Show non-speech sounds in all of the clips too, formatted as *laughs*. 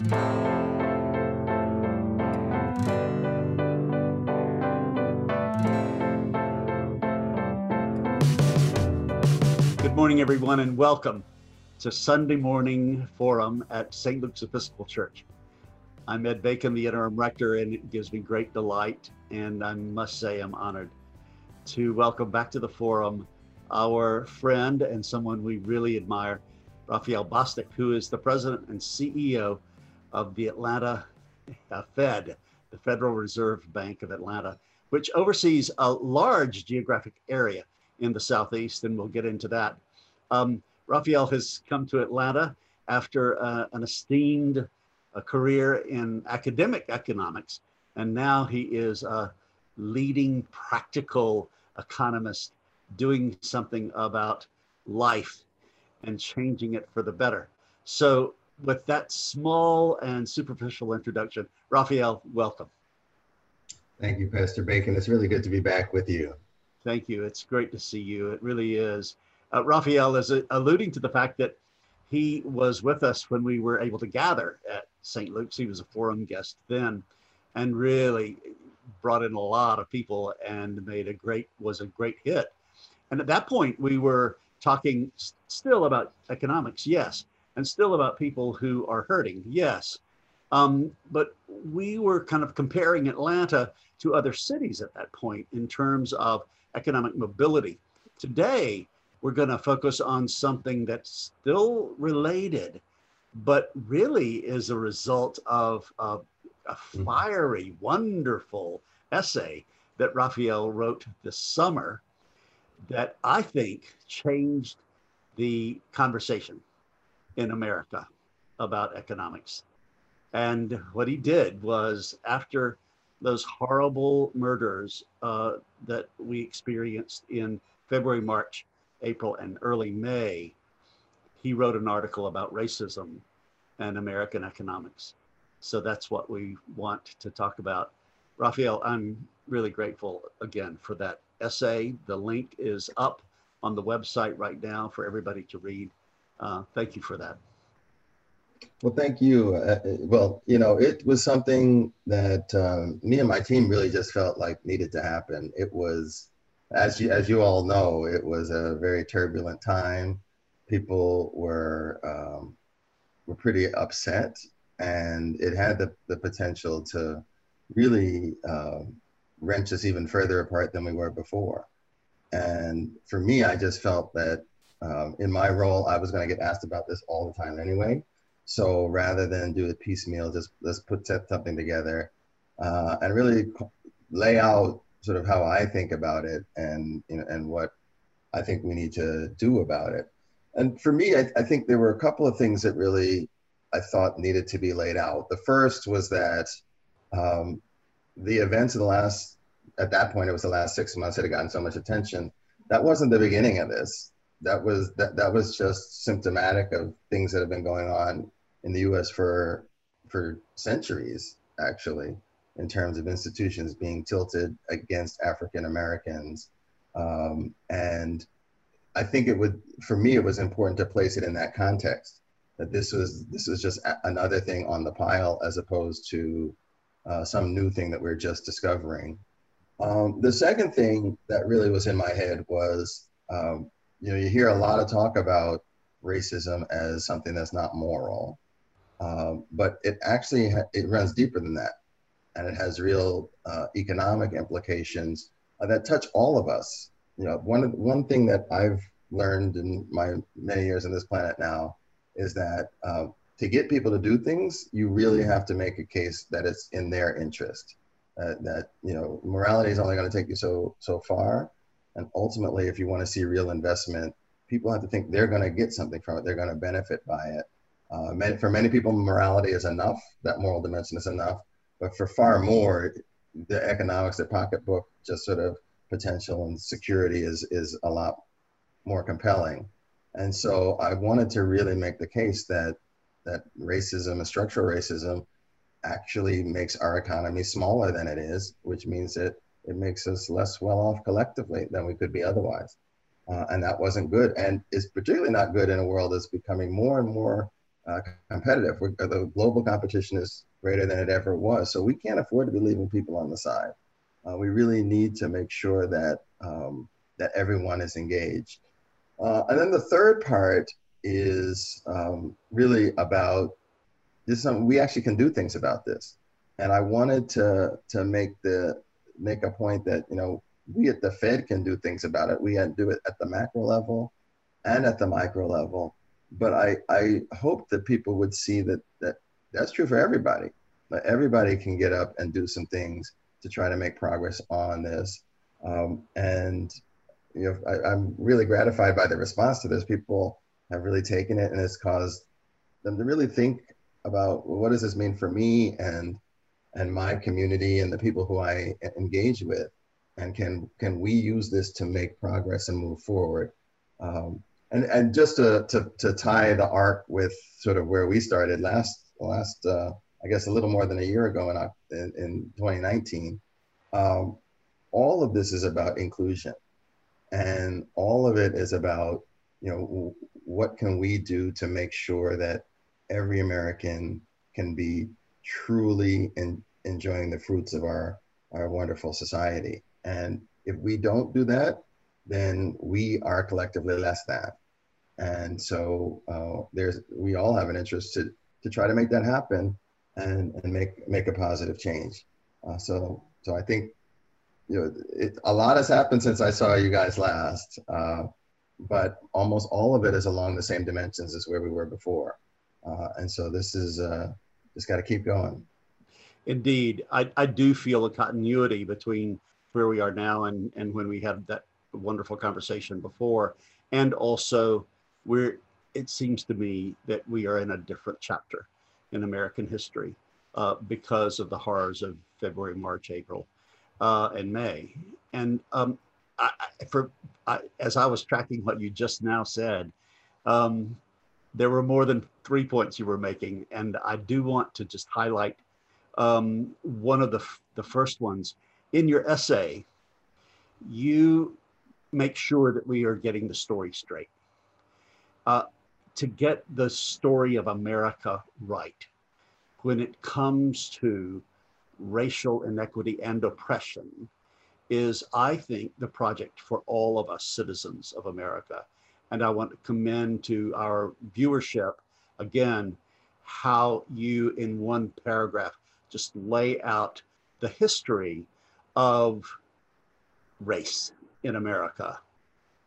Good morning, everyone, and welcome to Sunday Morning Forum at St. Luke's Episcopal Church. I'm Ed Bacon, the interim rector, and it gives me great delight, and I must say I'm honored to welcome back to the forum our friend and someone we really admire, Raphael Bostic, who is the president and CEO of the Atlanta uh, Fed, the Federal Reserve Bank of Atlanta, which oversees a large geographic area in the Southeast, and we'll get into that. Um, Raphael has come to Atlanta after uh, an esteemed uh, career in academic economics, and now he is a leading practical economist doing something about life and changing it for the better. So, with that small and superficial introduction, Raphael, welcome. Thank you, Pastor Bacon. It's really good to be back with you. Thank you. It's great to see you. It really is. Uh, Raphael is uh, alluding to the fact that he was with us when we were able to gather at St. Luke's. He was a forum guest then and really brought in a lot of people and made a great, was a great hit. And at that point, we were talking still about economics, yes, and still about people who are hurting, yes. Um, but we were kind of comparing Atlanta to other cities at that point in terms of economic mobility. Today, we're going to focus on something that's still related, but really is a result of, of a mm-hmm. fiery, wonderful essay that Raphael wrote this summer that I think changed the conversation in America about economics. And what he did was after those horrible murders uh, that we experienced in February, March, April, and early May, he wrote an article about racism and American economics. So that's what we want to talk about. Raphael, I'm really grateful again for that essay. The link is up on the website right now for everybody to read. Uh, thank you for that. Well, thank you. Uh, well, you know, it was something that um, me and my team really just felt like needed to happen. It was, as you, as you all know, it was a very turbulent time. People were um, were pretty upset, and it had the, the potential to really uh, wrench us even further apart than we were before. And for me, I just felt that um, in my role, I was going to get asked about this all the time anyway. So rather than do it piecemeal, just let's put something together uh, and really lay out sort of how I think about it and you know, and what I think we need to do about it. And for me, I, I think there were a couple of things that really I thought needed to be laid out. The first was that um, the events of the last, at that point, it was the last six months that had gotten so much attention. That wasn't the beginning of this. That was that that was just symptomatic of things that have been going on in the U.S. for for centuries, actually, in terms of institutions being tilted against African Americans, um, and I think it would, for me, it was important to place it in that context. That this was this was just another thing on the pile, as opposed to uh, some new thing that we're just discovering. Um, the second thing that really was in my head was, um, you know, you hear a lot of talk about racism as something that's not moral, um, but it actually ha- it runs deeper than that, and it has real uh, economic implications uh, that touch all of us. You know, one one thing that I've learned in my many years on this planet now is that uh, to get people to do things, you really have to make a case that it's in their interest. Uh, that you know, morality is only going to take you so so far, and ultimately, if you want to see real investment, people have to think they're going to get something from it. They're going to benefit by it. Uh, for many people, morality is enough. That moral dimension is enough. But for far more, the economics, the pocketbook, just sort of potential and security is is a lot more compelling. And so I wanted to really make the case that that racism and structural racism actually makes our economy smaller than it is, which means that it makes us less well off collectively than we could be otherwise. Uh, and that wasn't good. And is particularly not good in a world that's becoming more and more uh, competitive. We're, the global competition is greater than it ever was. So we can't afford to be leaving people on the side. Uh, we really need to make sure that um, that everyone is engaged. Uh, and then the third part is um, really about this. We actually can do things about this. And I wanted to to make the make a point that you know we at the Fed can do things about it. We can do it at the macro level and at the micro level. But I, I hope that people would see that, that that's true for everybody. That everybody can get up and do some things to try to make progress on this. Um, and you know, I, I'm really gratified by the response to this. People have really taken it, and it's caused them to really think about well, what does this mean for me and and my community and the people who I engage with, and can can we use this to make progress and move forward? Um, and and just to, to to tie the arc with sort of where we started last last uh, I guess a little more than a year ago in in, in 2019, um, all of this is about inclusion, and all of it is about you know what can we do to make sure that every American can be truly in, enjoying the fruits of our our wonderful society, and if we don't do that, then we are collectively less than. And so uh, there's we all have an interest to to try to make that happen and and make make a positive change. Uh, so so I think you know it, a lot has happened since I saw you guys last, uh, but almost all of it is along the same dimensions as where we were before. Uh, and so this is uh, just got to keep going. Indeed, I, I do feel a continuity between where we are now and, and when we had that wonderful conversation before, and also we're it seems to me that we are in a different chapter in American history uh, because of the horrors of February, March, April, uh, and May. And um, I, for I, as I was tracking what you just now said, um, there were more than three points you were making, and I do want to just highlight um, one of the the first ones in your essay. You make sure that we are getting the story straight uh, to get the story of America right when it comes to racial inequity and oppression is, I think, the project for all of us citizens of America. And I want to commend to our viewership again how you, in one paragraph, just lay out the history of race in America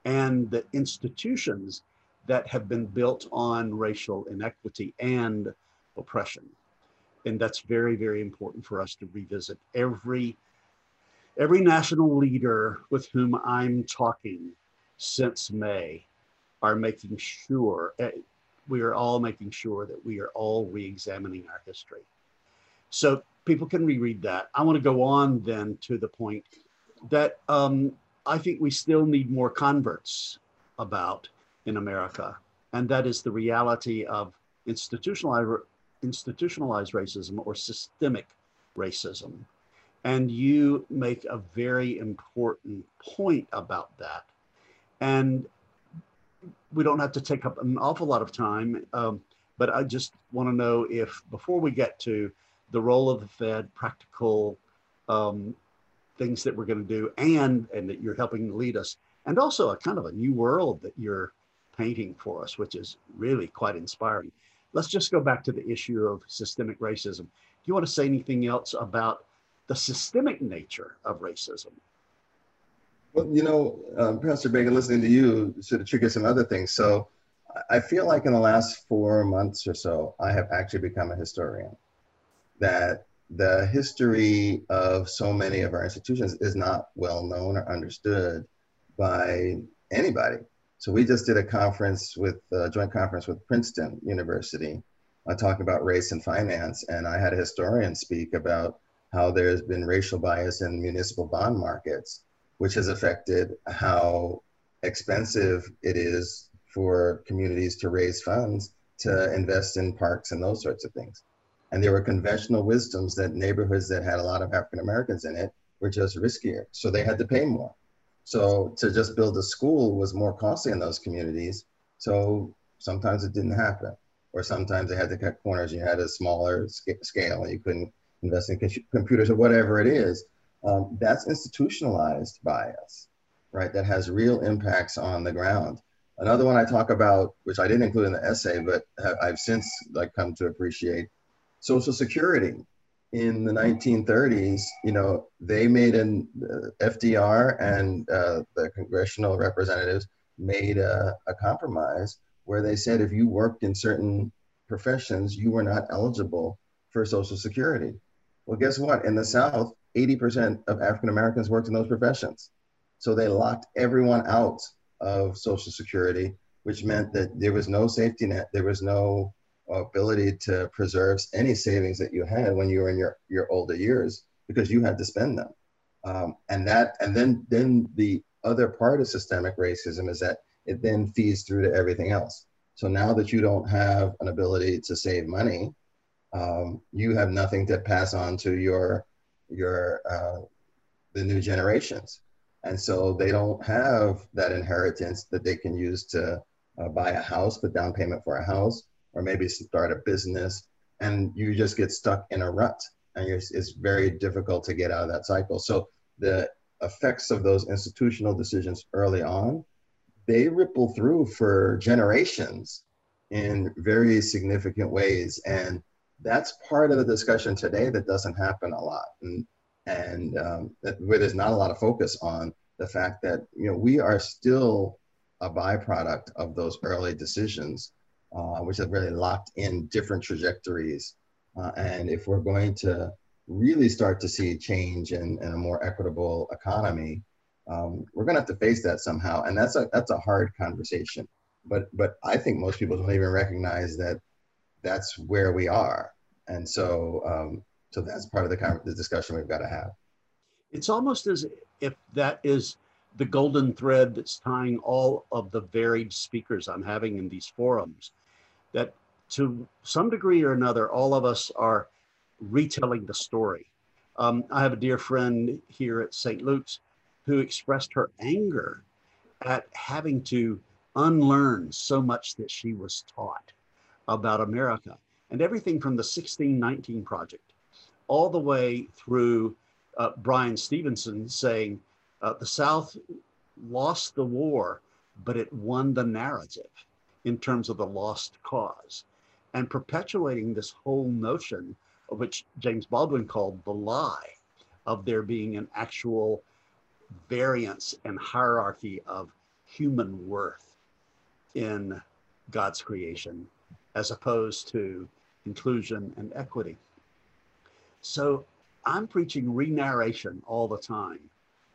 and the institutions that have been built on racial inequity and oppression. And that's very, very important for us to revisit. Every, every national leader with whom I'm talking since May are making sure, eh, we are all making sure that we are all re-examining our history. So people can reread that. I want to go on then to the point that um, I think we still need more converts about in America, and that is the reality of institutionalized, institutionalized racism or systemic racism. And you make a very important point about that. And we don't have to take up an awful lot of time, um, but I just want to know if, before we get to the role of the Fed, practical um, things that we're going to do, and and that you're helping lead us, and also a kind of a new world that you're painting for us, which is really quite inspiring. Let's just go back to the issue of systemic racism. Do you want to say anything else about the systemic nature of racism? Well, you know, um, Professor Bacon, listening to you sort of triggered some other things. So I feel like in the last four months or so, I have actually become a historian. That the history of so many of our institutions is not well known or understood by anybody. So we just did a conference with a joint conference with Princeton University uh, talking about race and finance. And I had a historian speak about how there's been racial bias in municipal bond markets, which has affected how expensive it is for communities to raise funds to invest in parks and those sorts of things. And there were conventional wisdoms that neighborhoods that had a lot of African Americans in it were just riskier. So they had to pay more. So to just build a school was more costly in those communities. So sometimes it didn't happen. or sometimes they had to cut corners. You had a smaller scale and you couldn't invest in computers or whatever it is. Um, that's institutionalized bias, right? That has real impacts on the ground. Another one I talk about, which I didn't include in the essay, but I've since like come to appreciate, Social Security. In the 1930s, you know, they made an uh, FDR and uh, the congressional representatives made a, a compromise where they said if you worked in certain professions, you were not eligible for Social Security. Well, guess what? In the South, 80% of African Americans worked in those professions. So they locked everyone out of Social Security, which meant that there was no safety net, there was no ability to preserve any savings that you had when you were in your, your older years because you had to spend them. Um, and that, and then, then the other part of systemic racism is that it then feeds through to everything else. So now that you don't have an ability to save money, um, you have nothing to pass on to your your uh, the new generations, and so they don't have that inheritance that they can use to uh, buy a house, put down payment for a house, or maybe start a business, and you just get stuck in a rut, and it's very difficult to get out of that cycle. So the effects of those institutional decisions early on they ripple through for generations in very significant ways. And that's part of the discussion today that doesn't happen a lot. And, and um, where there's not a lot of focus on the fact that, you know, we are still a byproduct of those early decisions, uh, which have really locked in different trajectories. Uh, and if we're going to really start to see change in, in a more equitable economy, um, we're going to have to face that somehow, and that's a that's a hard conversation. But but I think most people don't even recognize that that's where we are, and so um, so that's part of the, the discussion we've got to have. It's almost as if that is the golden thread that's tying all of the varied speakers I'm having in these forums. That to some degree or another, all of us are retelling the story. Um, I have a dear friend here at St. Luke's who expressed her anger at having to unlearn so much that she was taught about America and everything from the 1619 Project all the way through uh, Bryan Stevenson saying uh, the South lost the war, but it won the narrative in terms of the lost cause and perpetuating this whole notion of which James Baldwin called the lie of there being an actual variance and hierarchy of human worth in God's creation, as opposed to inclusion and equity. So I'm preaching re-narration all the time,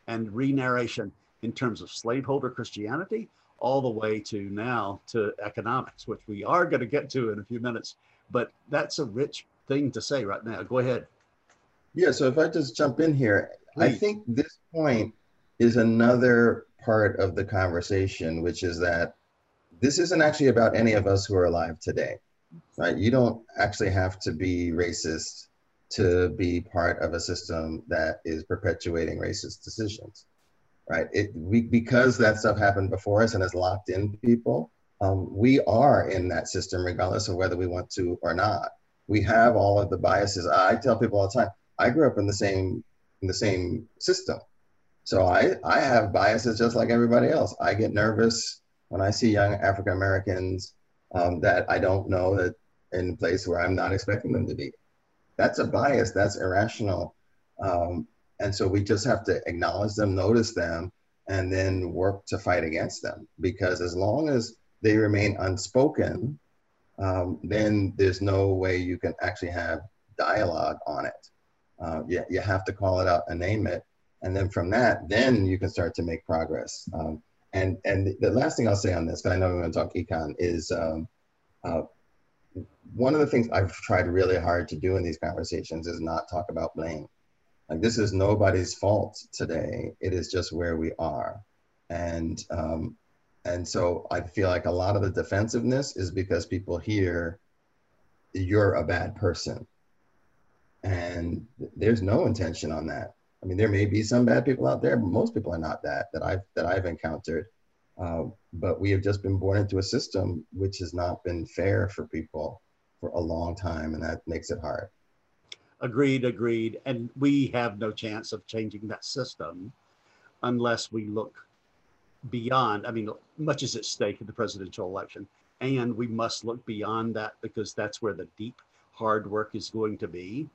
and re-narration in terms of slaveholder Christianity, all the way to now to economics, which we are going to get to in a few minutes. But that's a rich thing to say right now. Go ahead. Yeah, so if I just jump in here, Please. I think this point is another part of the conversation, which is that this isn't actually about any of us who are alive today, right? You don't actually have to be racist to be part of a system that is perpetuating racist decisions, right? It we because that stuff happened before us and has locked in people. Um, we are in that system regardless of whether we want to or not. We have all of the biases. I tell people all the time. I grew up in the same in the same system so I, I have biases just like everybody else. I get nervous when I see young African Americans um, that I don't know that in a place where I'm not expecting them to be. That's a bias. That's irrational. Um, and so we just have to acknowledge them, notice them, and then work to fight against them. Because as long as they remain unspoken, um, then there's no way you can actually have dialogue on it. Uh, you, you have to call it out and name it and then from that, then you can start to make progress. Um, and and the last thing I'll say on this, because I know we're going to talk econ, is um, uh, one of the things I've tried really hard to do in these conversations is not talk about blame. Like this is nobody's fault today. It is just where we are, and um, and so I feel like a lot of the defensiveness is because people hear you're a bad person, and there's no intention on that I mean, there may be some bad people out there, but most people are not that that I've that I've encountered. Uh, but we have just been born into a system which has not been fair for people for a long time, and that makes it hard. Agreed, agreed. And we have no chance of changing that system unless we look beyond. I mean, much is at stake in the presidential election. And we must look beyond that because that's where the deep, hard work is going to be.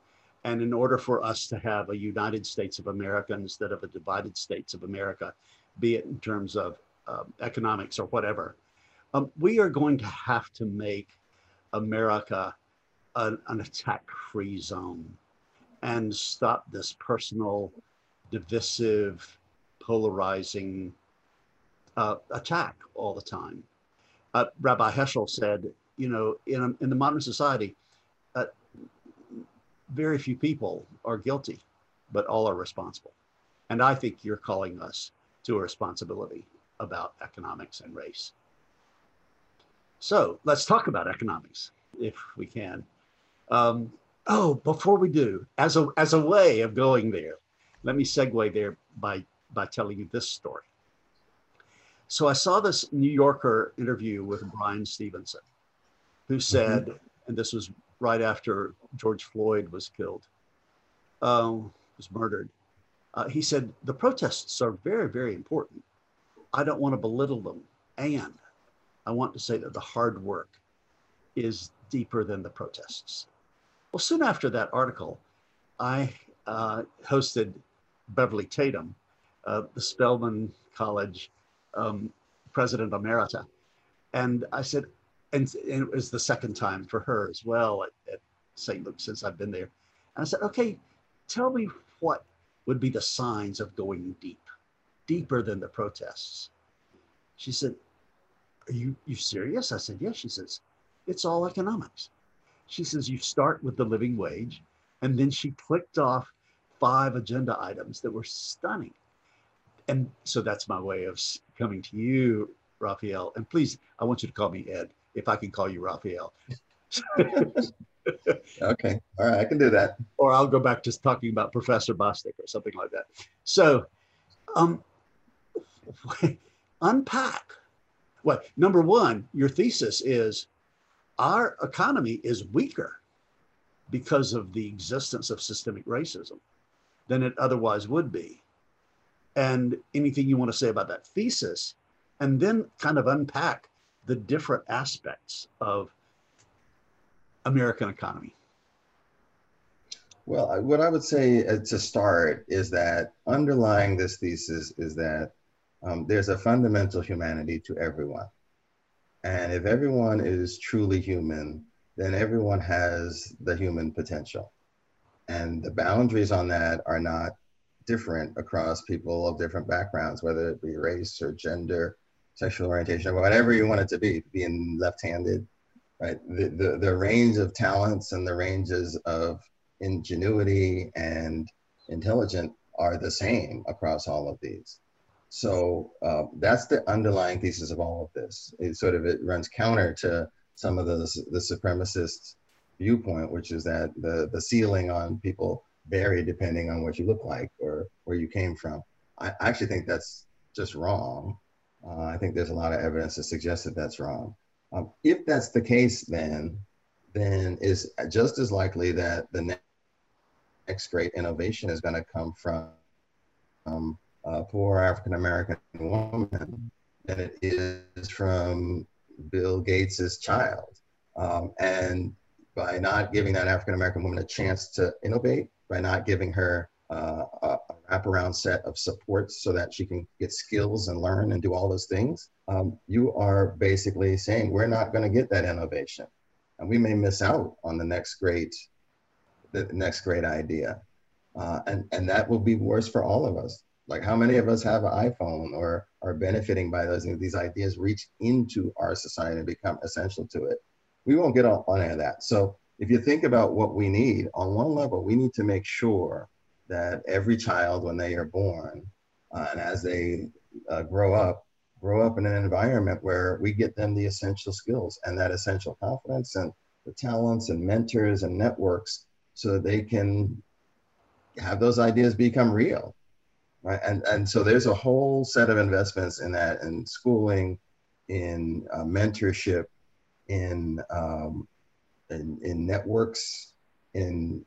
And in order for us to have a United States of America instead of a divided States of America, be it in terms of uh, economics or whatever, um, we are going to have to make America an, an attack free zone and stop this personal, divisive, polarizing uh, attack all the time. Uh, Rabbi Heschel said, you know, in, in the modern society, uh, very few people are guilty, but all are responsible. And I think you're calling us to a responsibility about economics and race. So let's talk about economics if we can. Um, oh, before we do, as a, as a way of going there, let me segue there by, by telling you this story. So I saw this New Yorker interview with Bryan Stevenson, who said, mm-hmm. and this was right after George Floyd was killed, uh, was murdered. Uh, he said, the protests are very, very important. I don't want to belittle them. And I want to say that the hard work is deeper than the protests. Well, soon after that article, I uh, hosted Beverly Tatum, uh, the Spelman College um, president emerita. And I said, and, and, it was the second time for her as well at, at St. Luke since I've been there. And I said, okay, tell me what would be the signs of going deep, deeper than the protests. She said, are you, you serious? I said, yes. She says, it's all economics. She says, you start with the living wage. And then she clicked off five agenda items that were stunning. And so that's my way of coming to you, Raphael. And please, I want you to call me Ed, if I can call you Raphael. *laughs* okay. All right. I can do that. Or I'll go back to talking about Professor Bostic or something like that. So, um, *laughs* unpack. Well, number one, your thesis is our economy is weaker because of the existence of systemic racism than it otherwise would be. And anything you want to say about that thesis, and then kind of unpack the different aspects of American economy. Well, what I would say uh, to start is that underlying this thesis is that um, there's a fundamental humanity to everyone. And if everyone is truly human, then everyone has the human potential. And the boundaries on that are not different across people of different backgrounds, whether it be race or gender, sexual orientation, or whatever you want it to be, being left-handed, right? The, the, the range of talents and the ranges of ingenuity and intelligent are the same across all of these. So uh, that's the underlying thesis of all of this. It sort of it runs counter to some of the the supremacist viewpoint, which is that the the ceiling on people vary depending on what you look like or where you came from. I actually think that's just wrong. Uh, I think there's a lot of evidence to suggest that that's wrong. Um, if that's the case, then then is just as likely that the next great innovation is going to come from um, a poor African American woman than it is from Bill Gates's child. Um, and by not giving that African American woman a chance to innovate, by not giving her uh, a wraparound set of supports so that she can get skills and learn and do all those things, um, you are basically saying we're not going to get that innovation, and we may miss out on the next great, the next great idea, uh, and and that will be worse for all of us. Like how many of us have an iPhone or are benefiting by those these ideas reach into our society and become essential to it? We won't get on, on any of that. So if you think about what we need on one level, we need to make sure that every child, when they are born uh, and as they uh, grow up, grow up in an environment where we get them the essential skills and that essential confidence and the talents and mentors and networks so that they can have those ideas become real right? And and so there's a whole set of investments in that, in schooling, in uh, mentorship, in, um, in in networks, in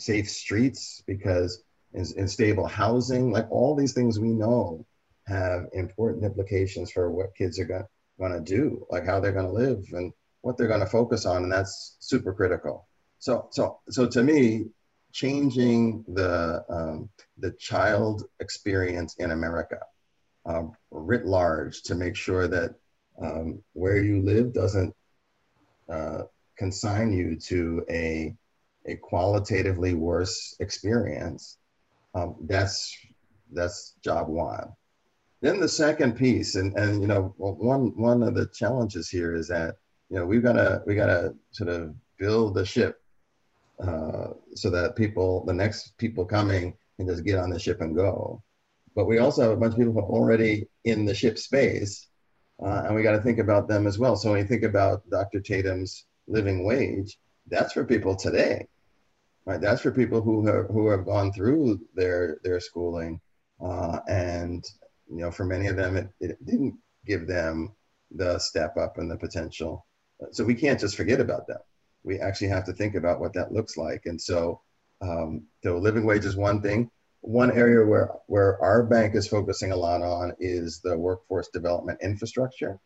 safe streets, because in, stable housing, like all these things we know have important implications for what kids are going to do, like how they're going to live and what they're going to focus on, and that's super critical. So, so, so to me, changing the um, the child experience in America um, writ large to make sure that um, where you live doesn't uh, consign you to a a qualitatively worse experience. Um, that's that's job one. Then the second piece, and and you know, one one of the challenges here is that you know we've got to we got to sort of build the ship uh, so that people, the next people coming, can just get on the ship and go. But we also have a bunch of people who are already in the ship space, uh, and we got to think about them as well. So when you think about Dr. Tatum's living wage, that's for people today, right? That's for people who have who have gone through their their schooling, uh, and you know, for many of them, it, it didn't give them the step up and the potential. So we can't just forget about them. We actually have to think about what that looks like. And so, um, the living wage is one thing. One area where, where our bank is focusing a lot on is the workforce development infrastructure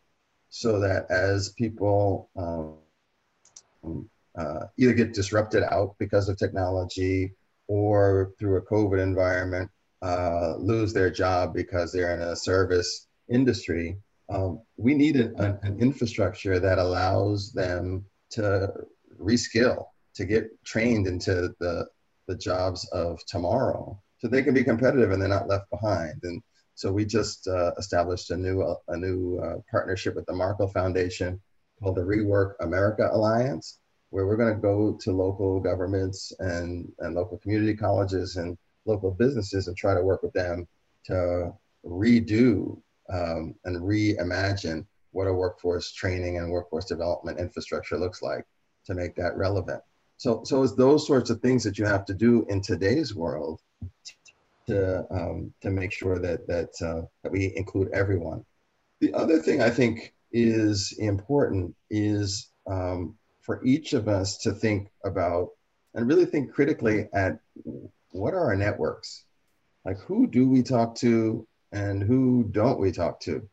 so that as people um, uh, either get disrupted out because of technology or through a COVID environment, uh, lose their job because they're in a service industry, um, we need an, an, infrastructure that allows them to reskill, to get trained into the, the jobs of tomorrow so they can be competitive and they're not left behind. And so we just uh, established a new, uh, a new uh, partnership with the Markle Foundation called the Rework America Alliance, where we're going to go to local governments and, and local community colleges and local businesses and try to work with them to redo um, and reimagine what a workforce training and workforce development infrastructure looks like to make that relevant. So, so it's those sorts of things that you have to do in today's world to, um, to make sure that, that, uh, that we include everyone. The other thing I think is important is um, for each of us to think about and really think critically at what are our networks? Like who do we talk to and who don't we talk to?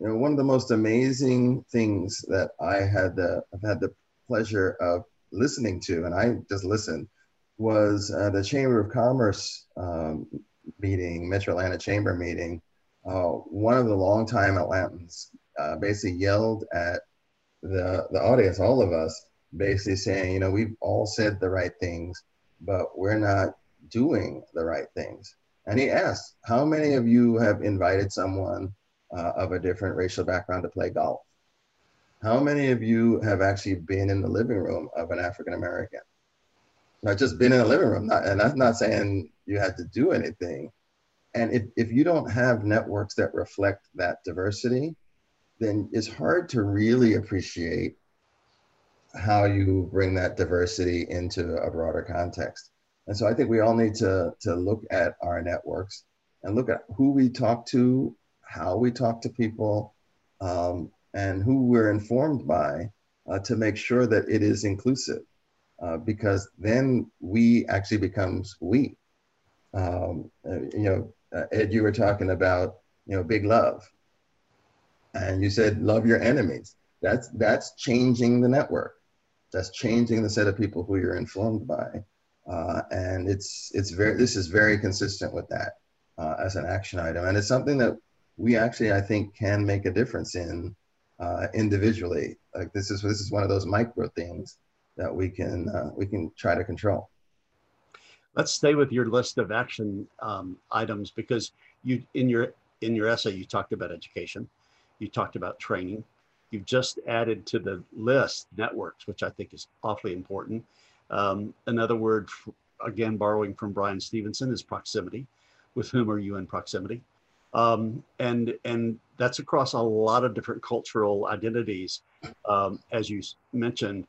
You know, one of the most amazing things that I had the I've had the pleasure of listening to, and I just listened, was uh, the Chamber of Commerce um, meeting, Metro Atlanta Chamber meeting. Uh, one of the longtime Atlantans uh, basically yelled at the the audience, all of us, basically saying, you know, we've all said the right things, but we're not doing the right things. And he asked, How many of you have invited someone uh, of a different racial background to play golf? How many of you have actually been in the living room of an African American? Not just been in the living room, not, and that's not saying you had to do anything. And if, if you don't have networks that reflect that diversity, then it's hard to really appreciate how you bring that diversity into a broader context. And so I think we all need to, to look at our networks and look at who we talk to, how we talk to people, um, and who we're informed by uh, to make sure that it is inclusive. Uh, because then we actually becomes we. Um, you know, uh, Ed, you were talking about you know big love, and you said love your enemies. That's that's changing the network. That's changing the set of people who you're informed by. Uh, and it's it's very this is very consistent with that uh, as an action item, and it's something that we actually I think can make a difference in uh, individually. Like this is this is one of those micro things that we can uh, we can try to control. Let's stay with your list of action um, items because you in your in your essay you talked about education, you talked about training, you've just added to the list networks, which I think is awfully important um, another word, again, borrowing from Bryan Stevenson, is proximity. With whom are you in proximity? Um, and and that's across a lot of different cultural identities, um, as you mentioned,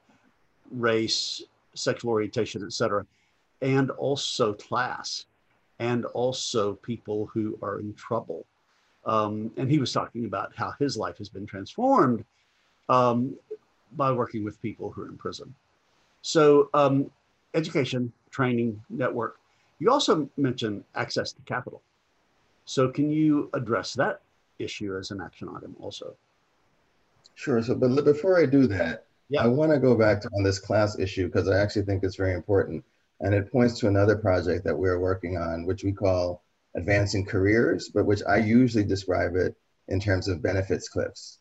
race, sexual orientation, etc., and also class. and also people who are in trouble. Um, and he was talking about how his life has been transformed um, by working with people who are in prison. So, um, education, training, network. You also mentioned access to capital. So, can you address that issue as an action item also? Sure. So, but before I do that, yeah. I want to go back to on this class issue because I actually think it's very important. And it points to another project that we're working on, which we call Advancing Careers, but which I usually describe it in terms of benefits cliffs.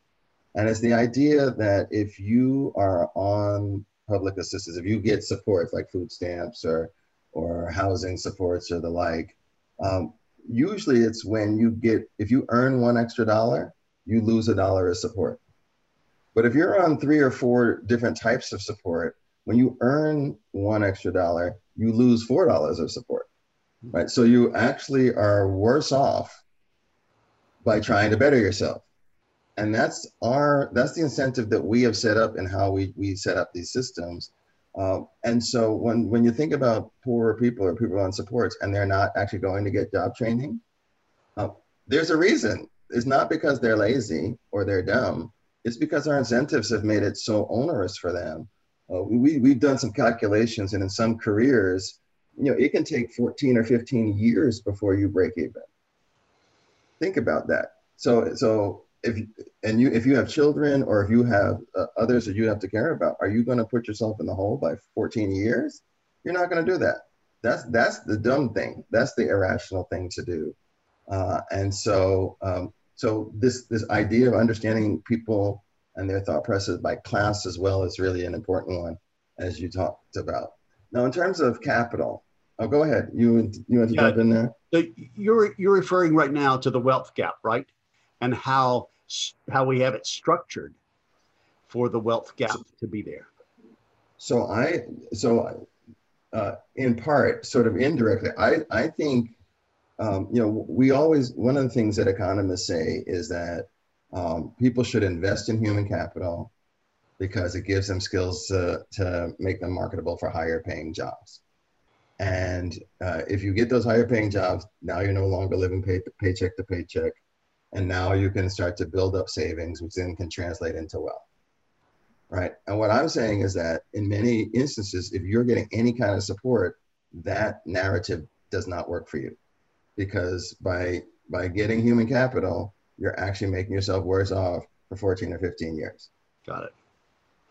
And it's the idea that if you are on public assistance, if you get supports like food stamps or, or housing supports or the like, um, usually it's when you get, if you earn one extra dollar, you lose a dollar of support. But if you're on three or four different types of support, when you earn one extra dollar, you lose four dollars of support, right? So you actually are worse off by trying to better yourself, and that's our that's the incentive that we have set up and how we we set up these systems. Um, and so when when you think about poorer people or people on supports and they're not actually going to get job training, uh, there's a reason. It's not because they're lazy or they're dumb. It's because our incentives have made it so onerous for them uh, we, we've done some calculations, and in some careers, you know, it can take 14 or 15 years before you break even. Think about that. So, so if and you if you have children or if you have uh, others that you have to care about, are you going to put yourself in the hole by 14 years? You're not going to do that. That's that's the dumb thing. That's the irrational thing to do. Uh, and so, um, so this this idea of understanding people and their thought process by class as well is really an important one, as you talked about. Now, in terms of capital, oh, go ahead. You you want to yeah, jump in there? So you're you're referring right now to the wealth gap, right? And how how we have it structured for the wealth gap to be there. So I so uh, in part, sort of indirectly, I I think um, you know we always one of the things that economists say is that um, people should invest in human capital because it gives them skills to, to make them marketable for higher paying jobs. And uh, if you get those higher paying jobs, now you're no longer living pay, paycheck to paycheck. And now you can start to build up savings, which then can translate into wealth. Right. And what I'm saying is that in many instances, if you're getting any kind of support, that narrative does not work for you because by by getting human capital, you're actually making yourself worse off for 14 or 15 years. Got it.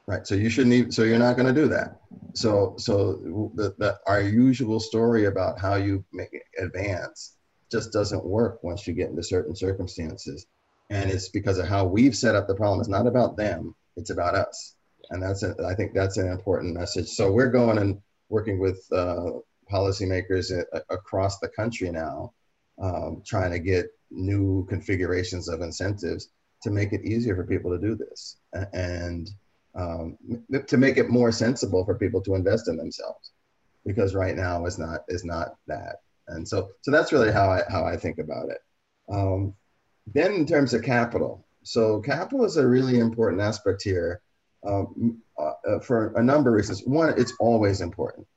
Right. So you shouldn't even, so you're not going to do that. So, so the, the, our usual story about how you make advance just doesn't work once you get into certain circumstances. And it's because of how we've set up the problem. It's not about them. It's about us. And that's, a, I think that's an important message. So we're going and working with uh, policymakers a, across the country now, um, trying to get new configurations of incentives to make it easier for people to do this and um, to make it more sensible for people to invest in themselves because right now is not is not that and so so that's really how I how I think about it um, then in terms of capital so capital is a really important aspect here um, uh, uh for a number of reasons one it's always important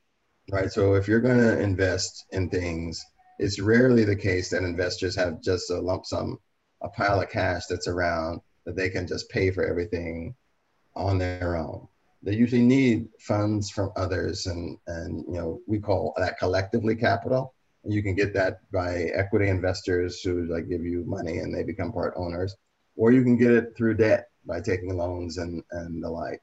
right so if you're going to invest in things it's rarely the case that investors have just a lump sum, a pile of cash that's around that they can just pay for everything on their own. They usually need funds from others, and and you know we call that collectively capital. You can get that by equity investors who like give you money and they become part owners, or you can get it through debt by taking loans and and the like.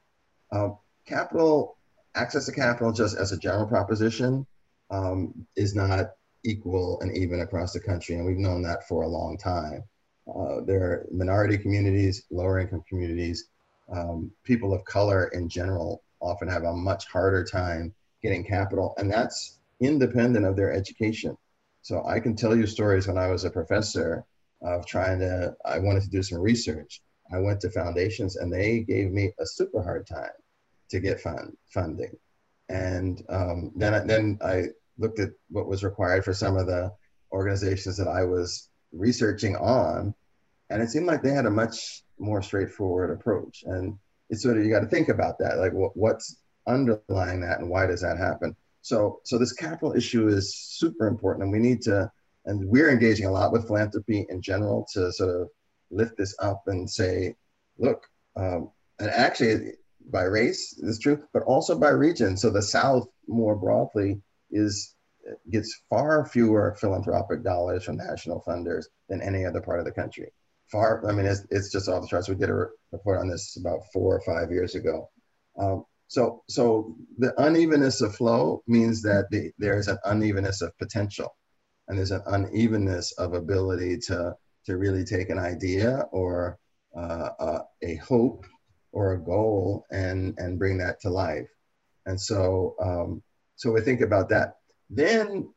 Uh, capital access to capital, just as a general proposition, um, is not equal and even across the country, and we've known that for a long time. Uh, there are minority communities, lower income communities, um, people of color in general often have a much harder time getting capital, and that's independent of their education. So I can tell you stories when I was a professor of trying to, I wanted to do some research. I went to foundations and they gave me a super hard time to get fund, funding. And um, then, then I looked at what was required for some of the organizations that I was researching on, and it seemed like they had a much more straightforward approach. And it's sort of you got to think about that, like what, what's underlying that, and why does that happen? So, so this capital issue is super important, and we need to, and we're engaging a lot with philanthropy in general to sort of lift this up and say, look, um, and actually by race is true, but also by region. So the South more broadly is gets far fewer philanthropic dollars from national funders than any other part of the country. Far, I mean, it's, it's just off the charts. We did a report on this about four or five years ago. Um, so, so the unevenness of flow means that the, there's an unevenness of potential, and there's an unevenness of ability to to really take an idea or uh, uh, a hope or a goal and and bring that to life. And so, um, so we think about that. Then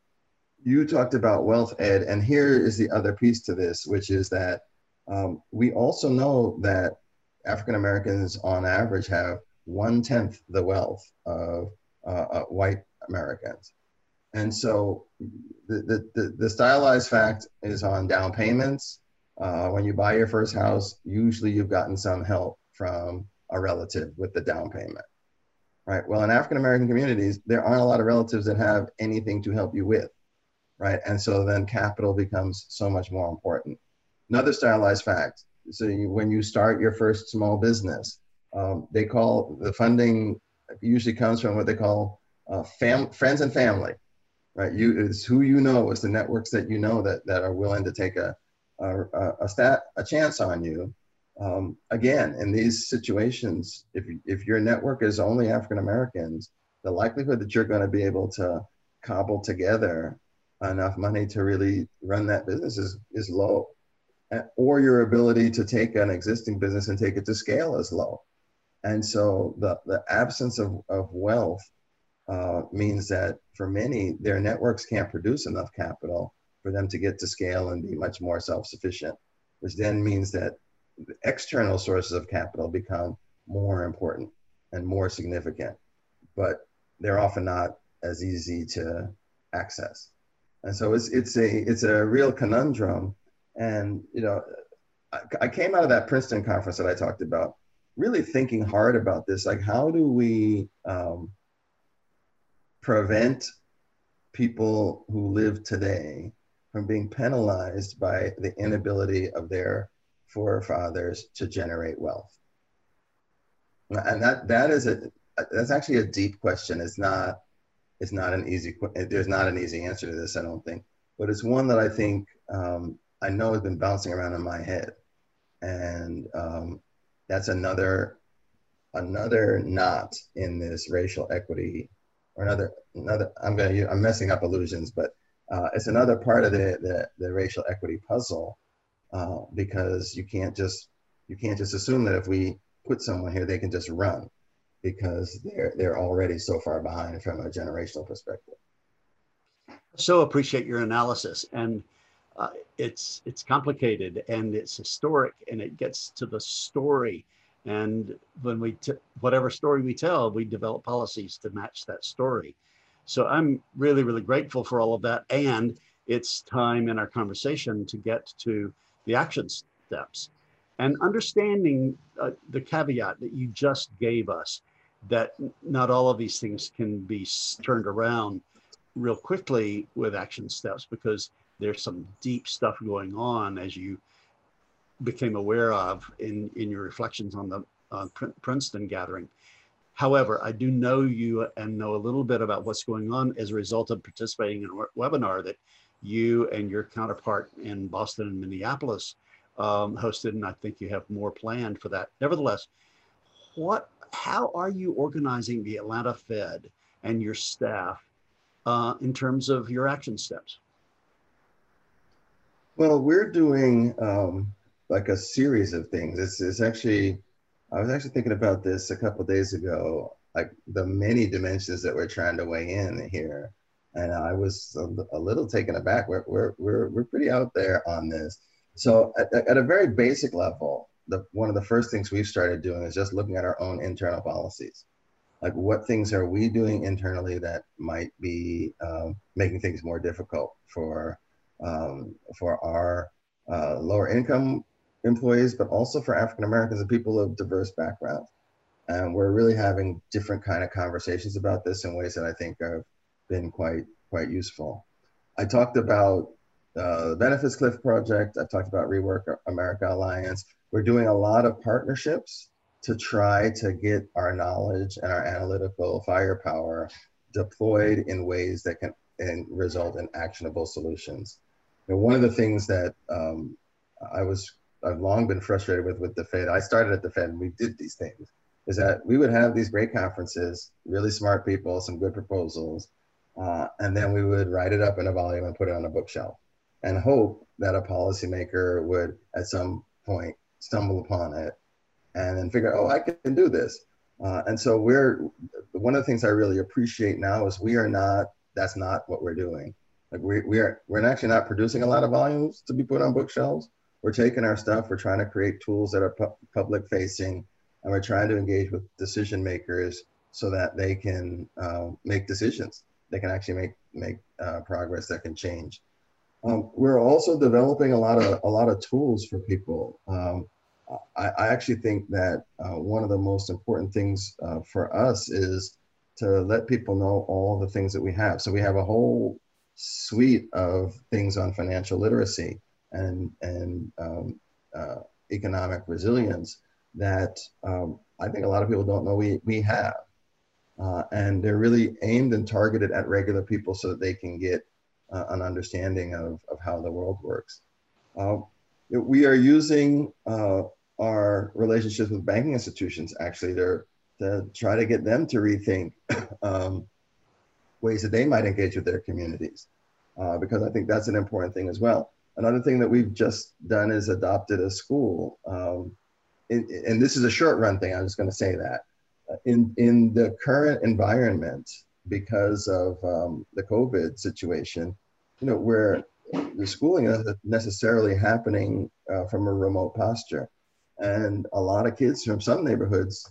you talked about wealth ed, and here is the other piece to this, which is that um, we also know that African Americans, on average, have one tenth the wealth of uh, uh, white Americans. And so the, the, the, stylized fact is on down payments. Uh, when you buy your first house, usually you've gotten some help from a relative with the down payment. Right. Well, in African American communities, there aren't a lot of relatives that have anything to help you with. Right. And so then capital becomes so much more important. Another stylized fact. So you, when you start your first small business, um, they call the funding usually comes from what they call uh, fam- friends and family, right? You it's who you know, it's the networks that you know that that are willing to take a a, a stat a chance on you. Um, again, in these situations, if if your network is only African Americans, the likelihood that you're going to be able to cobble together enough money to really run that business is is low, or your ability to take an existing business and take it to scale is low. And so the, the absence of, of wealth uh, means that for many, their networks can't produce enough capital for them to get to scale and be much more self-sufficient, which then means that external sources of capital become more important and more significant, but they're often not as easy to access. And so it's, it's, a, it's a real conundrum. And, you know, I, I came out of that Princeton conference that I talked about really thinking hard about this. Like, how do we um, prevent people who live today from being penalized by the inability of their forefathers to generate wealth? And that that is a that's actually a deep question. It's not it's not an easy there's not an easy answer to this. I don't think, but it's one that I think um, I know has been bouncing around in my head, and um, that's another another knot in this racial equity or another another i'm going to i'm messing up illusions but uh, it's another part of the, the, the racial equity puzzle uh, because you can't just you can't just assume that if we put someone here they can just run because they're they're already so far behind from a generational perspective. So appreciate your analysis. And uh, it's it's complicated and it's historic and it gets to the story. And when we t- whatever story we tell we develop policies to match that story. So i'm really really grateful for all of that. And it's time in our conversation to get to the action steps and understanding uh, the caveat that you just gave us that not all of these things can be turned around real quickly with action steps because there's some deep stuff going on as you became aware of in, in your reflections on the uh, Princeton gathering. However, I do know you and know a little bit about what's going on as a result of participating in a webinar that you and your counterpart in Boston and Minneapolis um, hosted, and I think you have more planned for that. Nevertheless, what, how are you organizing the Atlanta Fed and your staff uh, in terms of your action steps? Well, we're doing um, like a series of things. It's, it's actually, I was actually thinking about this a couple days ago, like the many dimensions that we're trying to weigh in here. And I was a, a little taken aback. We're, we're, we're, we're pretty out there on this. So at, at a very basic level, the, one of the first things we've started doing is just looking at our own internal policies. Like what things are we doing internally that might be um, making things more difficult for um, for our uh, lower income employees, but also for African Americans and people of diverse backgrounds. And we're really having different kind of conversations about this in ways that I think have been quite quite useful. I talked about uh, the Benefits Cliff Project. I talked about Rework America Alliance. We're doing a lot of partnerships to try to get our knowledge and our analytical firepower deployed in ways that can and result in actionable solutions. You know, one of the things that um, I was I've long been frustrated with with the Fed. I started at the Fed and we did these things. Is that we would have these great conferences, really smart people, some good proposals, uh, and then we would write it up in a volume and put it on a bookshelf, and hope that a policymaker would at some point stumble upon it, and then figure, oh, I can do this. Uh, and so we're one of the things I really appreciate now is we are not. That's not what we're doing. Like we we are we're actually not producing a lot of volumes to be put on bookshelves we're taking our stuff, we're trying to create tools that are pu- public facing, and we're trying to engage with decision makers so that they can uh, make decisions. They can actually make make uh, progress that can change. Um, we're also developing a lot of a lot of tools for people. Um, I, I, actually think that uh, one of the most important things uh, for us is to let people know all the things that we have. So we have a whole suite of things on financial literacy and, and um, uh, economic resilience that um, I think a lot of people don't know we, we have. Uh, and they're really aimed and targeted at regular people so that they can get uh, an understanding of, of how the world works. Uh, we are using uh, our relationships with banking institutions actually to, to try to get them to rethink *coughs* um, ways that they might engage with their communities, uh, because I think that's an important thing as well. Another thing that we've just done is adopted a school. Um, in, and this is a short run thing, I'm just going to say that. In, in the current environment, because of um, the COVID situation, you know, where the schooling isn't necessarily happening uh, from a remote posture. And a lot of kids from some neighborhoods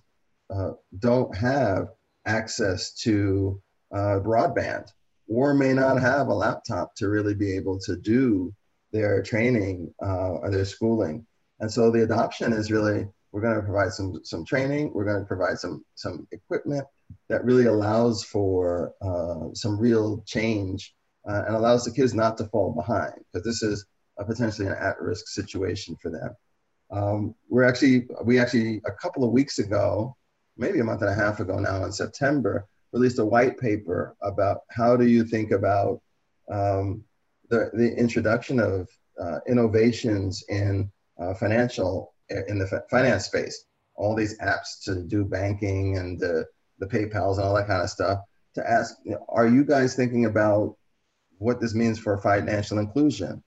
uh, don't have access to uh, broadband or may not have a laptop to really be able to do their training uh, or their schooling. And so the adoption is really, we're going to provide some, some training, we're going to provide some, some equipment that really allows for uh, some real change uh, and allows the kids not to fall behind because this is a potentially an at-risk situation for them. Um, we're actually, we actually, a couple of weeks ago, maybe a month and a half ago now in September, released a white paper about how do you think about um, the, the introduction of uh, innovations in uh, financial in the finance space, all these apps to do banking and the, the PayPal's and all that kind of stuff, to ask, are you guys thinking about what this means for financial inclusion?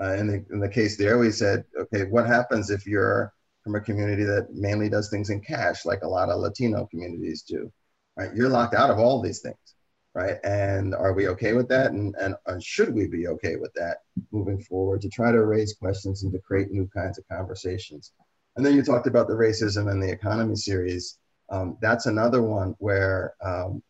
Uh, in, the, in the case there, we said, okay, what happens if you're from a community that mainly does things in cash, like a lot of Latino communities do, right? You're locked out of all these things right? And are we okay with that? And, and, and should we be okay with that moving forward to try to raise questions and to create new kinds of conversations? And then you talked about the racism and the economy series. Um, that's another one where um,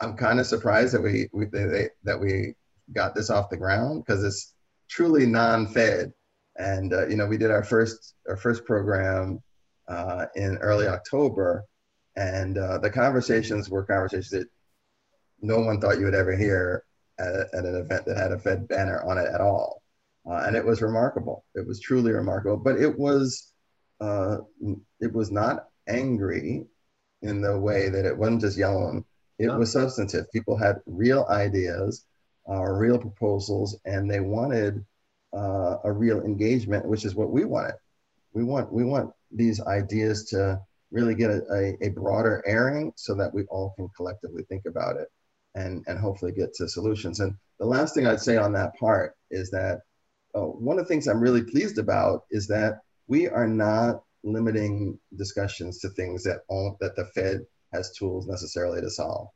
I'm kind of surprised that we, we they, that we got this off the ground because it's truly non-fed. And uh, you know, we did our first our first program uh, in early October, and uh, the conversations were conversations that no one thought you would ever hear at, at an event that had a Fed banner on it at all. Uh, and it was remarkable. It was truly remarkable. But it was uh, it was not angry in the way that it wasn't just yelling. It no. was substantive. People had real ideas, uh, real proposals, and they wanted uh, a real engagement, which is what we wanted. We want we want these ideas to really get a, a, a broader airing so that we all can collectively think about it and, and hopefully get to solutions. And the last thing I'd say on that part is that uh, one of the things I'm really pleased about is that we are not limiting discussions to things that, all, that the Fed has tools necessarily to solve.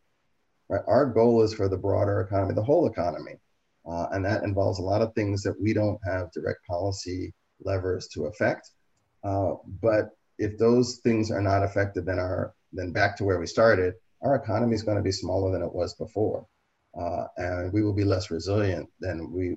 Right? Our goal is for the broader economy, the whole economy. Uh, and that involves a lot of things that we don't have direct policy levers to affect. Uh, but if those things are not affected, then our then back to where we started, our economy is going to be smaller than it was before. Uh, and we will be less resilient than we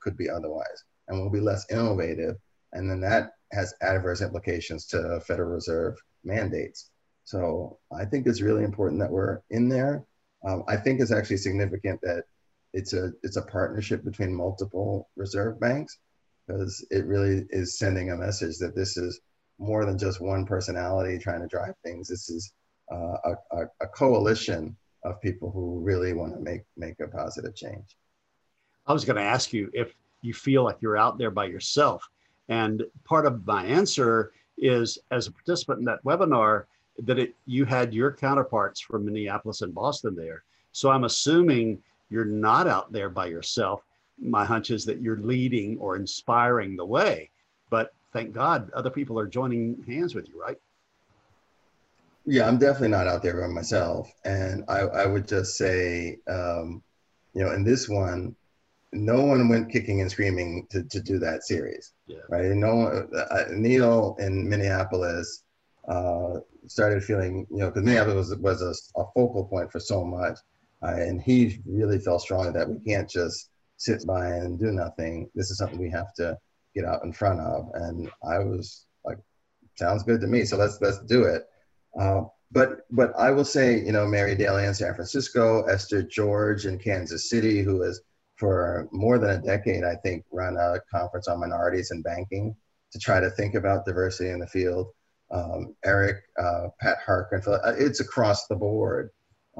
could be otherwise. And we'll be less innovative. And then that has adverse implications to Federal Reserve mandates. So I think it's really important that we're in there Um, I think it's actually significant that it's a it's a partnership between multiple reserve banks because it really is sending a message that this is more than just one personality trying to drive things. This is uh, a, a, a coalition of people who really want to make make a positive change. I was going to ask you if you feel like you're out there by yourself, and part of my answer is as a participant in that webinar that it, you had your counterparts from Minneapolis and Boston there. So I'm assuming you're not out there by yourself. My hunch is that you're leading or inspiring the way, but thank God other people are joining hands with you, right? Yeah, I'm definitely not out there by myself. And I, I would just say, um, you know, in this one, no one went kicking and screaming to, to do that series, yeah. right? And no one, uh, Neel in Minneapolis uh, started feeling, you know, because Minneapolis was, was a, a, focal point for so much. Uh, and he really felt strongly that we can't just sit by and do nothing. This is something we have to get out in front of. And I was like, sounds good to me. So let's, let's do it. Uh, but but I will say, you know, Mary Daly in San Francisco, Esther George in Kansas City, who has for more than a decade, I think, run a conference on minorities in banking to try to think about diversity in the field. Um, Eric, uh, Pat Harker, uh, it's across the board.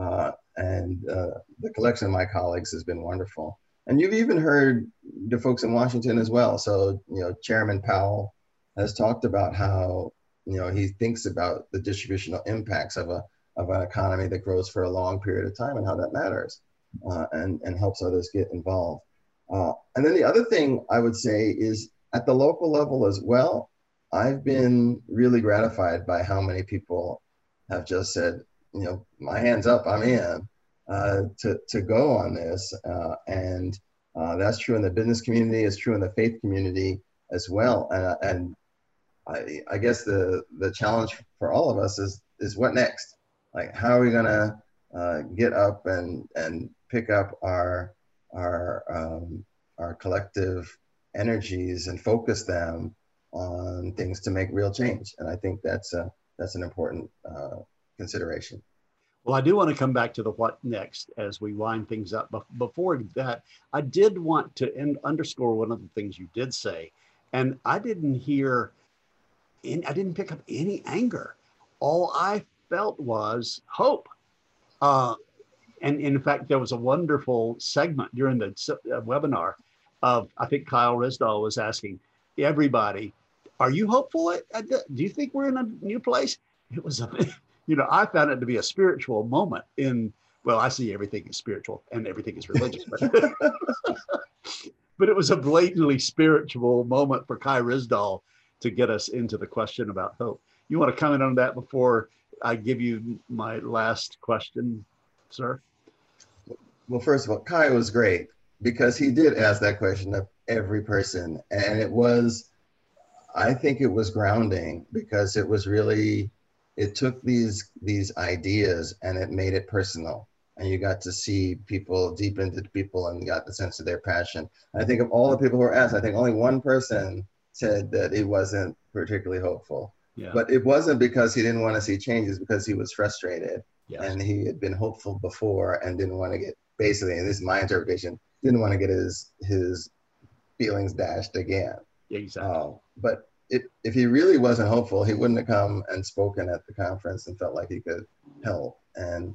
Uh, and uh, the collection of my colleagues has been wonderful. And you've even heard the folks in Washington as well. So, you know, Chairman Powell has talked about how you know, he thinks about the distributional impacts of a of an economy that grows for a long period of time and how that matters, uh, and and helps others get involved. Uh, and then the other thing I would say is at the local level as well. I've been really gratified by how many people have just said, you know, my hands up, I'm in uh, to to go on this, uh, and uh, that's true in the business community. It's true in the faith community as well, and and I, I guess the the challenge for all of us is is what next? Like how are we gonna uh, get up and and pick up our our um, our collective energies and focus them on things to make real change? And I think that's a that's an important uh, consideration. Well, I do want to come back to the what next as we wind things up. But before that, I did want to underscore one of the things you did say, and I didn't hear in, I didn't pick up any anger. All I felt was hope. Uh, and in fact, there was a wonderful segment during the uh, webinar of, I think Kai Ryssdal was asking everybody, are you hopeful? Do you think we're in a new place? It was, a, you know, I found it to be a spiritual moment in, well, I see everything is spiritual and everything is religious, but, *laughs* but it was a blatantly spiritual moment for Kai Ryssdal to get us into the question about hope. You want to comment on that before I give you my last question, sir? Well, first of all, Kai was great because he did ask that question of every person. And it was, I think it was grounding because it was really, it took these these ideas and it made it personal. And you got to see people deep into people and got the sense of their passion. I think of all the people who were asked, I think only one person said that it wasn't particularly hopeful. Yeah. But it wasn't because he didn't want to see changes, because he was frustrated. Yes. And he had been hopeful before and didn't want to get basically, and this is my interpretation, didn't want to get his his feelings dashed again. Yeah, exactly. Uh, but it, if he really wasn't hopeful, he wouldn't have come and spoken at the conference and felt like he could help. And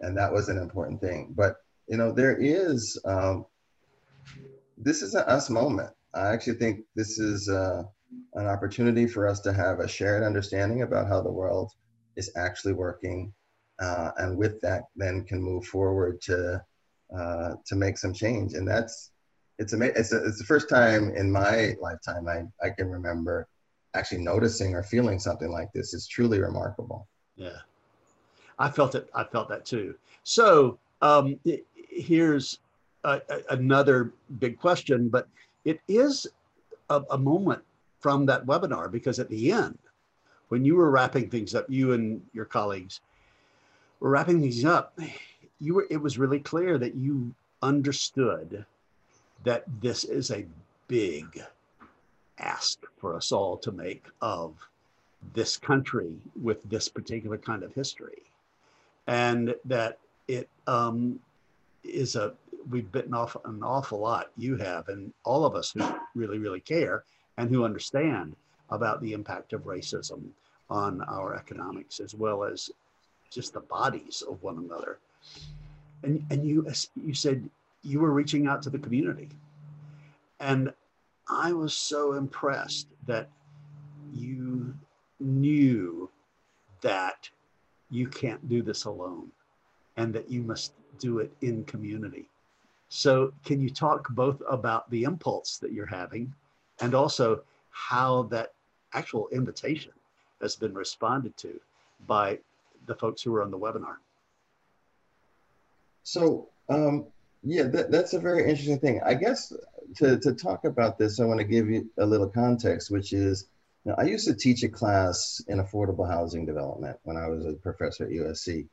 and that was an important thing. But you know, there is um, this is an us moment. I actually think this is uh, an opportunity for us to have a shared understanding about how the world is actually working, uh, and with that, then can move forward to uh, to make some change. And that's it's amazing. It's, it's the first time in my lifetime I, I can remember actually noticing or feeling something like this. is truly remarkable. Yeah, I felt it. I felt that too. So um, here's a, a, another big question, but it is a, a moment from that webinar because at the end, when you were wrapping things up, you and your colleagues were wrapping things up, you were it was really clear that you understood that this is a big ask for us all to make of this country with this particular kind of history. And that it um, is a we've bitten off an awful lot. You have, and all of us who really, really care and who understand about the impact of racism on our economics as well as just the bodies of one another. And and you you said you were reaching out to the community, and I was so impressed that you knew that you can't do this alone and that you must do it in community. So, can you talk both about the impulse that you're having and also how that actual invitation has been responded to by the folks who were on the webinar? So, um, yeah, that, that's a very interesting thing. I guess to, to talk about this, I want to give you a little context, which is you know, I used to teach a class in affordable housing development when I was a professor at USC.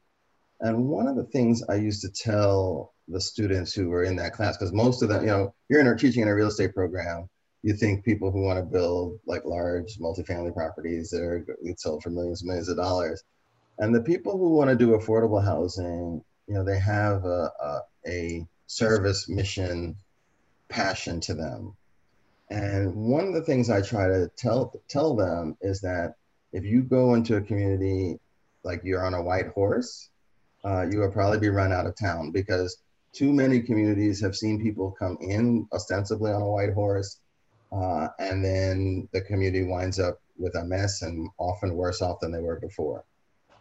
And one of the things I used to tell the students who were in that class, because most of them, you know, you're in our teaching in a real estate program, you think people who want to build like large multifamily properties that are sold for millions and millions of dollars. And the people who want to do affordable housing, you know, they have a, a, a service mission passion to them. And one of the things I try to tell tell them is that if you go into a community like you're on a white horse, uh, you will probably be run out of town because too many communities have seen people come in ostensibly on a white horse, uh, and then the community winds up with a mess and often worse off than they were before.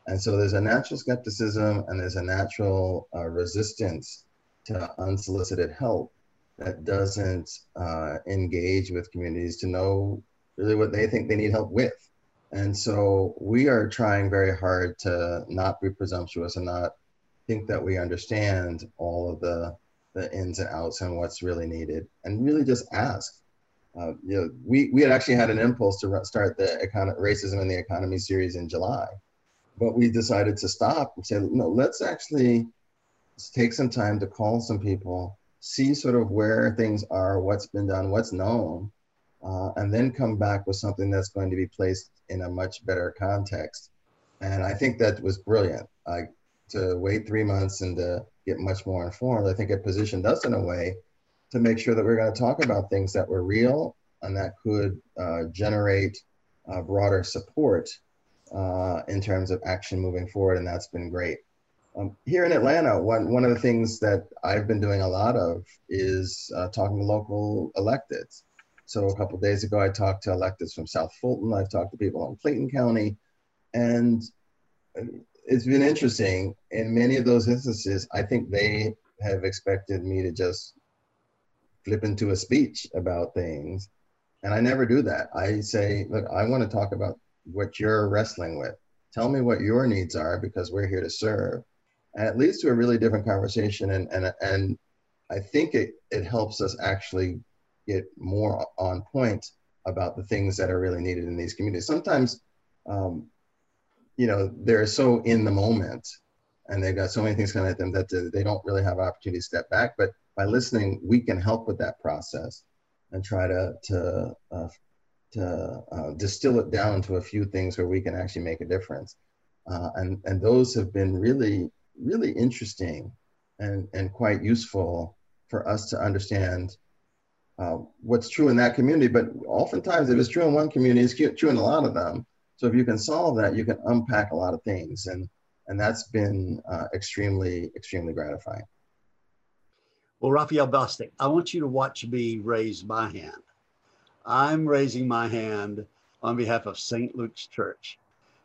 And so there's a natural skepticism and there's a natural uh, resistance to unsolicited help that doesn't uh, engage with communities to know really what they think they need help with. And so we are trying very hard to not be presumptuous and not think that we understand all of the, the ins and outs and what's really needed and really just ask. Uh, you know, we, we had actually had an impulse to start the econ- racism in the economy series in July, but we decided to stop and say, no, let's actually take some time to call some people, see sort of where things are, what's been done, what's known, uh, and then come back with something that's going to be placed in a much better context. And I think that was brilliant. I, to wait three months and to get much more informed, I think it positioned us in a way to make sure that we're going to talk about things that were real and that could uh, generate uh, broader support uh, in terms of action moving forward. And that's been great. Um, here in Atlanta, one, one of the things that I've been doing a lot of is uh, talking to local electeds. So a couple days ago, I talked to electeds from South Fulton. I've talked to people in Clayton County, and it's been interesting. In many of those instances, I think they have expected me to just flip into a speech about things, and I never do that. I say, look, I want to talk about what you're wrestling with. Tell me what your needs are because we're here to serve and it leads to a really different conversation and and and i think it it helps us actually get more on point about the things that are really needed in these communities. Sometimes um, you know they're so in the moment and they've got so many things coming at them that they don't really have opportunity to step back. But by listening we can help with that process and try to to uh, to uh, distill it down to a few things where we can actually make a difference. Uh, and and those have been really really interesting and, and quite useful for us to understand uh, what's true in that community. But oftentimes, if it's true in one community, it's true in a lot of them. So if you can solve that, you can unpack a lot of things, and and that's been uh, extremely extremely gratifying. Well, Raphael Bostic, I want you to watch me raise my hand. I'm raising my hand on behalf of St. Luke's Church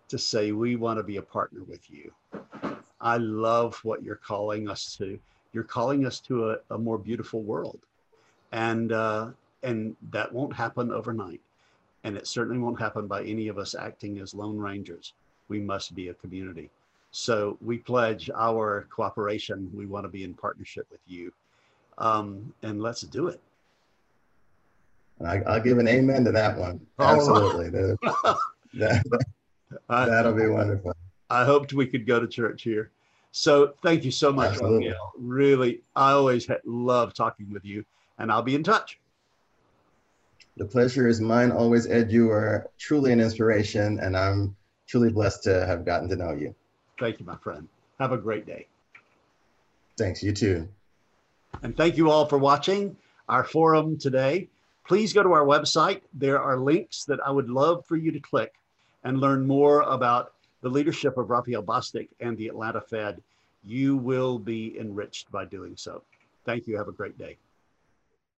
to say we want to be a partner with you. I love what you're calling us to. You're calling us to a, a more beautiful world, and uh, and that won't happen overnight, and it certainly won't happen by any of us acting as lone rangers. We must be a community. So we pledge our cooperation. We want to be in partnership with you, um, and let's do it. I, will give an amen to that one. *laughs* Absolutely, that, that, *laughs* that'll be wonderful. I hoped we could go to church here. So thank you so much, Absolutely. Raphael. Really, I always love talking with you, and I'll be in touch. The pleasure is mine always, Ed. You are truly an inspiration, and I'm truly blessed to have gotten to know you. Thank you, my friend. Have a great day. Thanks. You too. And thank you all for watching our forum today. Please go to our website. There are links that I would love for you to click and learn more about the leadership of Raphael Bostic and the Atlanta Fed. You will be enriched by doing so. Thank you. Have a great day.